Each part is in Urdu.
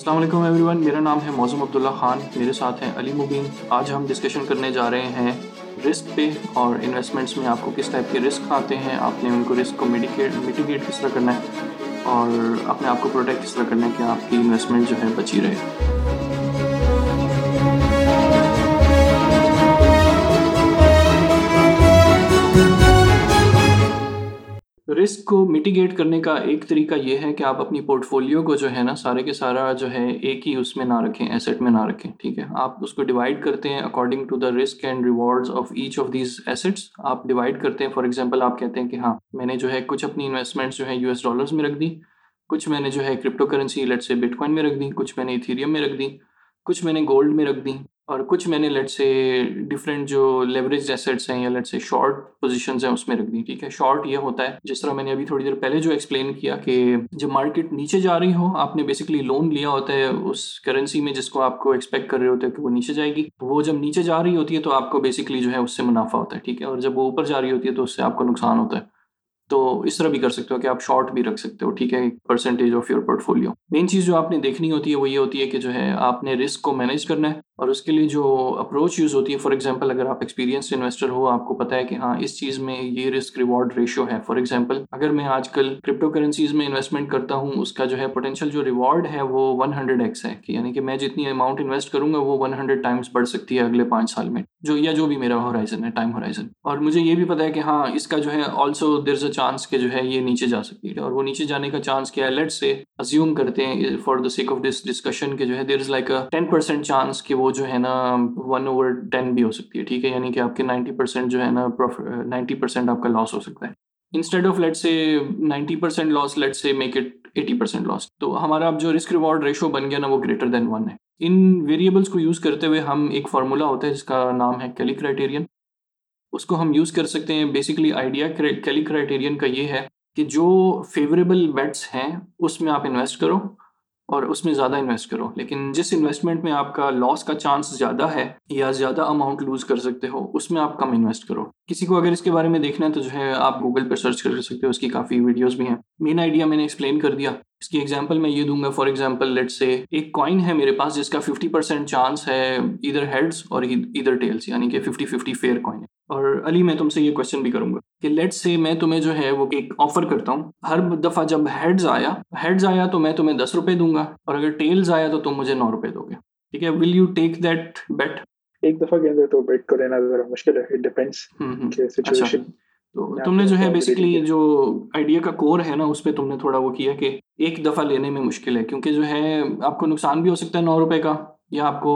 السلام علیکم ایوری ون میرا نام ہے موزم عبداللہ خان، میرے ساتھ ہیں علی مبین۔ آج ہم ڈسکشن کرنے جا رہے ہیں رسک پہ اور انویسٹمنٹس میں آپ کو کس ٹائپ کے رسک آتے ہیں، آپ نے ان کو رسک کو میڈیکیٹ میٹیگیٹ کس طرح کرنا ہے اور اپنے آپ کو پروٹیکٹ کس طرح کرنا ہے کہ آپ کی انویسٹمنٹ جو ہے بچی رہے۔ رسک کو میٹیگیٹ کرنے کا ایک طریقہ یہ ہے کہ آپ اپنی پورٹ فولیو کو جو ہے نا سارے کے سارا جو ہے ایک ہی اس میں نہ رکھیں ایسٹ میں نہ رکھیں، ٹھیک ہے؟ آپ اس کو ڈیوائڈ کرتے ہیں according to the risk and rewards of each of these assets آپ ڈیوائڈ کرتے ہیں فار ایگزامپل آپ کہتے ہیں کہ ہاں میں نے جو ہے کچھ اپنی انویسٹمنٹس جو ہے یو ایس ڈالرس میں رکھ دی کچھ میں نے جو ہے crypto currency let's say bitcoin میں رکھ دی کچھ میں نے ایتھیریم میں رکھ دی کچھ میں نے گولڈ میں رکھ دی اور کچھ میں نے لیٹ سے ڈفرینٹ جو لیوریج ایسیٹس ہیں یا لیٹ سے شارٹ پوزیشنز ہیں اس میں رکھ دی، ٹھیک ہے؟ شارٹ یہ ہوتا ہے، جس طرح میں نے ابھی تھوڑی دیر پہلے جو ایکسپلین کیا کہ جب مارکیٹ نیچے جا رہی ہو، آپ نے بیسکلی لون لیا ہوتا ہے اس کرنسی میں جس کو آپ کو ایکسپیکٹ کر رہے ہوتے ہیں کہ وہ نیچے جائے گی۔ وہ جب نیچے جا رہی ہوتی ہے تو آپ کو بیسکلی جو ہے اس سے منافع ہوتا ہے، ٹھیک ہے؟ اور جب وہ اوپر جا رہی ہوتی ہے تو اس سے آپ کو نقصان ہوتا ہے۔ تو اس طرح بھی کر سکتے ہو کہ آپ شارٹ بھی رکھ سکتے ہو، ٹھیک ہے؟ Percentage of your portfolio مین چیز جو آپ نے دیکھنی ہوتی ہے وہ یہ ہوتی ہے کہ جو ہے آپ نے رسک کو مینیج کرنا ہے اور اس کے لیے جو اپروچ یوز ہوتی ہے فار ایگزامپل اگر آپ ایکسپیرینس انویسٹر ہو، آپ کو پتا ہے کہ ہاں اس چیز میں یہ رسک ریوارڈ ریشو ہے۔ فار ایگزامپل اگر میں آج کل کرپٹو کرنسیز میں انویسٹمنٹ کرتا ہوں، اس کا جو ہے پوٹینشیل جو ریوارڈ ہے وہ ون ہنڈریڈ ایکس ہے۔ کہ یعنی کہ میں جتنی اماؤنٹ انویسٹ کروں گا، وہ ون ہنڈریڈ ٹائمس بڑھ سکتی ہے اگلے پانچ سال میں۔ جو یا جو بھی میرا ہورائزن ہے ٹائم ہورائزن اور مجھے یہ بھی پتا ہے کہ ہاں اس کا جو ہے also there is a chance کہ جو ہے یہ نیچے جا سکتی ہے۔ اور وہ نیچے جانے کا چانس کیا ہے؟ لیٹ سے ازیوم کرتے ہیں for the sake of this discussion کہ جو ہے there is like a ten percent chance کہ وہ جو ہے نا ون اوور ٹین بھی ہو سکتی ہے۔ ٹھیک ہے؟ یعنی کہ آپ کے نائنٹی پرسینٹ جو ہے نا نائنٹی پرسینٹ آپ کا لاس ہو سکتا ہے۔ Instead of let's say ninety percent loss let's say make it eighty percent loss تو ہمارا اب جو رسک ریوارڈ ریشو بن گیا نا، وہ گریٹر دین ون ہے۔ ان ویریبلس کو یوز کرتے ہوئے ہم ایک فارمولا ہوتا ہے جس کا نام ہے کیلی کرائٹیرین اس کو ہم یوز کر سکتے ہیں۔ بیسکلی آئیڈیا کیلی کرائٹیرین کا یہ ہے کہ جو فیوریبل بیٹس ہیں اس میں آپ انویسٹ کرو اور اس میں زیادہ انویسٹ کرو۔ لیکن جس انویسٹمنٹ میں آپ کا لاس کا چانس زیادہ ہے یا زیادہ اماؤنٹ لوز کر سکتے ہو، اس میں آپ کم انویسٹ کرو۔ کسی کو اگر اس کے بارے میں دیکھنا ہے تو جو ہے آپ گوگل پہ سرچ کر سکتے ہو، اس کی کافی ویڈیوز بھی ہیں۔ مین آئیڈیا میں نے ایکسپلین کر دیا۔ اس کی ایگزامپل میں یہ دوں گا فار ایگزامپل لیٹ سے ایک کوائن ہے میرے پاس جس کا ففٹی پرسینٹ چانس ہے ادھر ہیڈس اور ادھر ٹیلس یعنی کہ ففٹی ففٹی فیئر کوائن ہے۔ اور علی میں تم سے یہ کوشچن بھی کروں گا کہ لیٹ سے میں تمہیں جو ہے وہ ایک آفر کرتا ہوں۔ ہر دفعہ جب ہیڈز آیا ہیڈز آیا تو میں تمہیں دس روپے دوں گا اور اگر ٹیلز آیا تو تم مجھے نو روپے دو گے۔ ٹھیک ہے؟ Will you take that bet ایک دفعہ کے اندر تو بیٹ کو لینا ذرا مشکل ہے اٹ ڈیپینڈس کہ سچویشن تو تم نے جو ہے بیسکلی جو آئیڈیا کا کور ہے نا اس پہ تم نے تھوڑا وہ کیا کہ ایک دفعہ لینے میں مشکل ہے کیونکہ جو ہے آپ کو نقصان بھی ہو سکتا ہے نو روپے کا یا آپ کو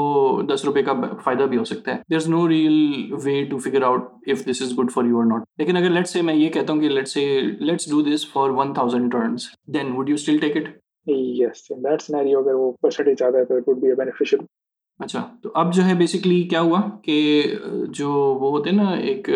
دس روپے کا فائدہ بھی ہو سکتا ہے۔ There is no real way to figure out if this is good for you اور ناٹ لیکن اگر لیٹ سے میں یہ کہتا ہوں کہ let's say let's do this for one thousand turns then would you still take it yes in that scenario اگر وہ پرسنٹیج زیادہ ہے تو اٹ وڈ بی بینیفیشیل اچھا تو اب جو ہے بیسکلی کیا ہوا کہ جو وہ ہوتے ہیں نا ایک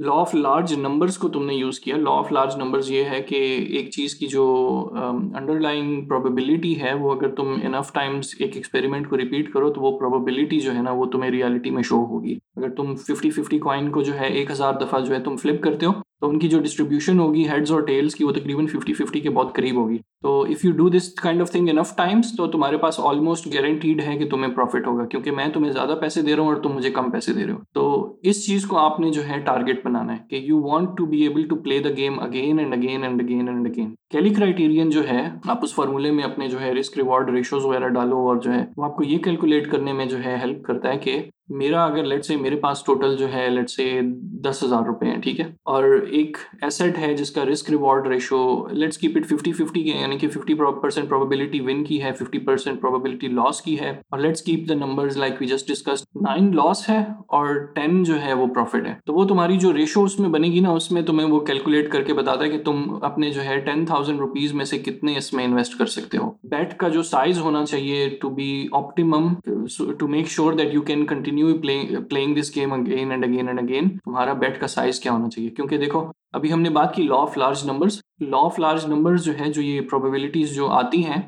لا آف لارج نمبرس کو تم نے یوز کیا. لا آف لارج نمبرز یہ ہے کہ ایک چیز کی جو انڈر لائن پروبیبلٹی ہے، وہ اگر تم انف ٹائمس ایک ایکسپیریمنٹ کو ریپیٹ کرو تو وہ پروبیبلٹی جو ہے نا وہ تمہیں ریالٹی میں شو ہوگی. اگر تم ففٹی ففٹی کوائن کو جو ہے ایک ہزار دفعہ جو ہے تم فلپ کرتے ہو تو ان کی جو ڈسٹریبیوشن ہوگی ہیڈز اور ٹیلس کی، وہ تقریباً ففٹی ففٹی کے بہت قریب ہوگی۔ تو if you do this kind of thing enough times تو تمہارے پاس آلموسٹ گارنٹیڈ ہے کہ تمہیں پروفٹ ہوگا، کیونکہ میں تمہیں زیادہ پیسے دے رہا ہوں اور تم مجھے کم پیسے دے رہے ہو۔ تو اس چیز کو آپ نے جو ہے ٹارگیٹ بنانا ہے کہ you want to be able to play the game again and again and again and again Kelly criterion جو ہے، آپ اس فارمولے میں اپنے جو ہے رسک ریوارڈ ریشوز وغیرہ ڈالو اور جو ہے وہ آپ کو یہ کیلکولیٹ کرنے میں جو ہے ہیلپ کرتا ہے کہ میرا اگر لیٹ سے میرے پاس ٹوٹل جو ہے لیٹ سے دس ہزار روپے ہیں، ٹھیک ہے؟ اور ایک ایسٹ ہے جس کا risk reward ratio let's keep it fifty fifty کے یعنی کہ ففٹی پرسینٹ پروبیبلٹی ون کی ہے ففٹی پرسینٹ پروبیبلٹی لاس کی ہے، اور let's keep the numbers like we just discuss nine loss ہے اور ٹین جو ہے وہ پروفٹ ہے۔ تو وہ تمہاری جو ریشو اس میں بنے گی نا، اس میں تمہیں وہ کیلکولیٹ کر کے بتاتا ہے کہ تم اپنے جو ہے ٹین تھاؤزینڈ روپیز میں سے کتنے اس میں انویسٹ کر سکتے ہو۔ بیٹ کا جو سائز ہونا چاہیے to be optimum to make sure that you can continue play playing this game again and again and again تمہارا بیٹ کا سائز کیا ہونا چاہیے کیونکہ دیکھو ابھی ہم نے بات کی law of large numbers law of large numbers جو ہے جو یہ پروبیبلٹیز جو آتی ہیں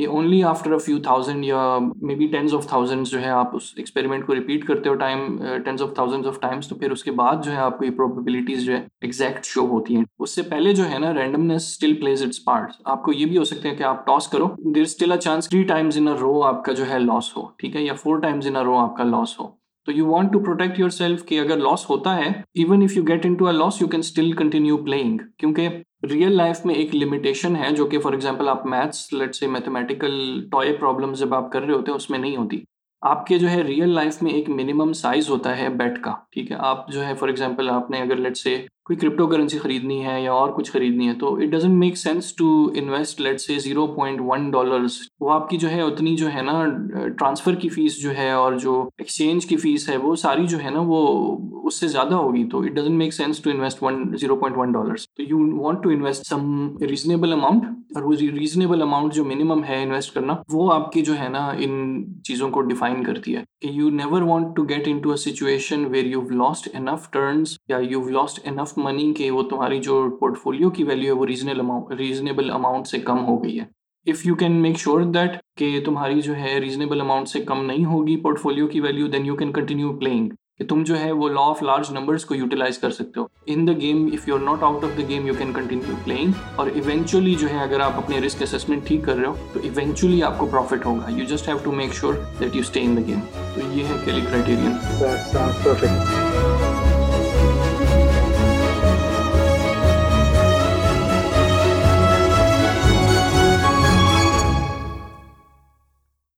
یہ only after a few thousand یا maybe tens of thousand جو ہے آپ اس ایکسپیریمنٹ کو ریپیٹ کرتے ہو time tens of thousand of times تو پھر اس کے بعد جو ہے آپ کو یہ پروبیبلٹیز جو ہے ایگزیکٹ شو ہوتی ہیں۔ اس سے پہلے جو ہے نا randomness still plays its part آپ کو یہ بھی ہو سکتے ہیں کہ آپ ٹاس کرو۔ There still a chance three times in row آپ کا جو ہے لاس ہو، ٹھیک ہے؟ یا فور ٹائمز ان رو آپ کا لاس ہو۔ تو you want to protect yourself کہ اگر لاس ہوتا ہے even if you get into a loss you can still continue playing کیونکہ ریئل لائف میں ایک لمیٹیشن ہے جو کہ فار ایگزامپل آپ maths let's say mathematical toy problem جب آپ کر رہے ہوتے ہیں، اس میں نہیں ہوتی۔ آپ کے جو ہے ریئل لائف میں ایک منیمم سائز ہوتا ہے بیٹ کا، ٹھیک ہے؟ آپ جو ہے فار ایگزامپل آپ نے اگر لیٹ سے کوئی کرپٹو کرنسی خریدنی ہے یا اور کچھ خریدنی ہے، تو it doesn't make sense to invest let's say zero point one dollars وہ آپ کی جو ہے، اتنی جو ہے نا ٹرانسفر کی فیس جو ہے اور جو ایکسچینج کی فیس ہے، وہ ساری جو ہے نا، وہ اس سے زیادہ ہوگی۔ تو it doesn't make sense to invest one zero point one dollars تو you want to invest some reasonable amount اور وہ ریزنیبل اماؤنٹ جو منیمم ہے انویسٹ کرنا، وہ آپ کی جو ہے نا، ان چیزوں کو ڈیفائن کرتی ہے۔ You never want to get into a situation where you lost enough turns یا یو لاسٹ انف منی کہ وہ تمہاری جو پورٹ فولیو کی ویلیو ہے وہ ریزنیبل اماؤنٹ ریزنیبل اماؤنٹ سے کم ہو گئی ہے۔ If you can make sure that کہ تمہاری جو ہے ریزنیبل اماؤنٹ سے کم نہیں ہوگی پورٹ فولیو کی value then you can continue playing کہ تم جو ہے وہ لا آف لارج نمبرس کو یوٹیلائز کر سکتے ہو. In the game if you are not out of the game you can continue playing اور ایونچولی جو ہے اگر آپ اپنے رسک اسسمنٹ ٹھیک کر رہے ہو، تو ایونچولی آپ کو پروفٹ ہوگا. You just have to make sure that you stay in the game تو یہ ہے کیلی کرائٹیرین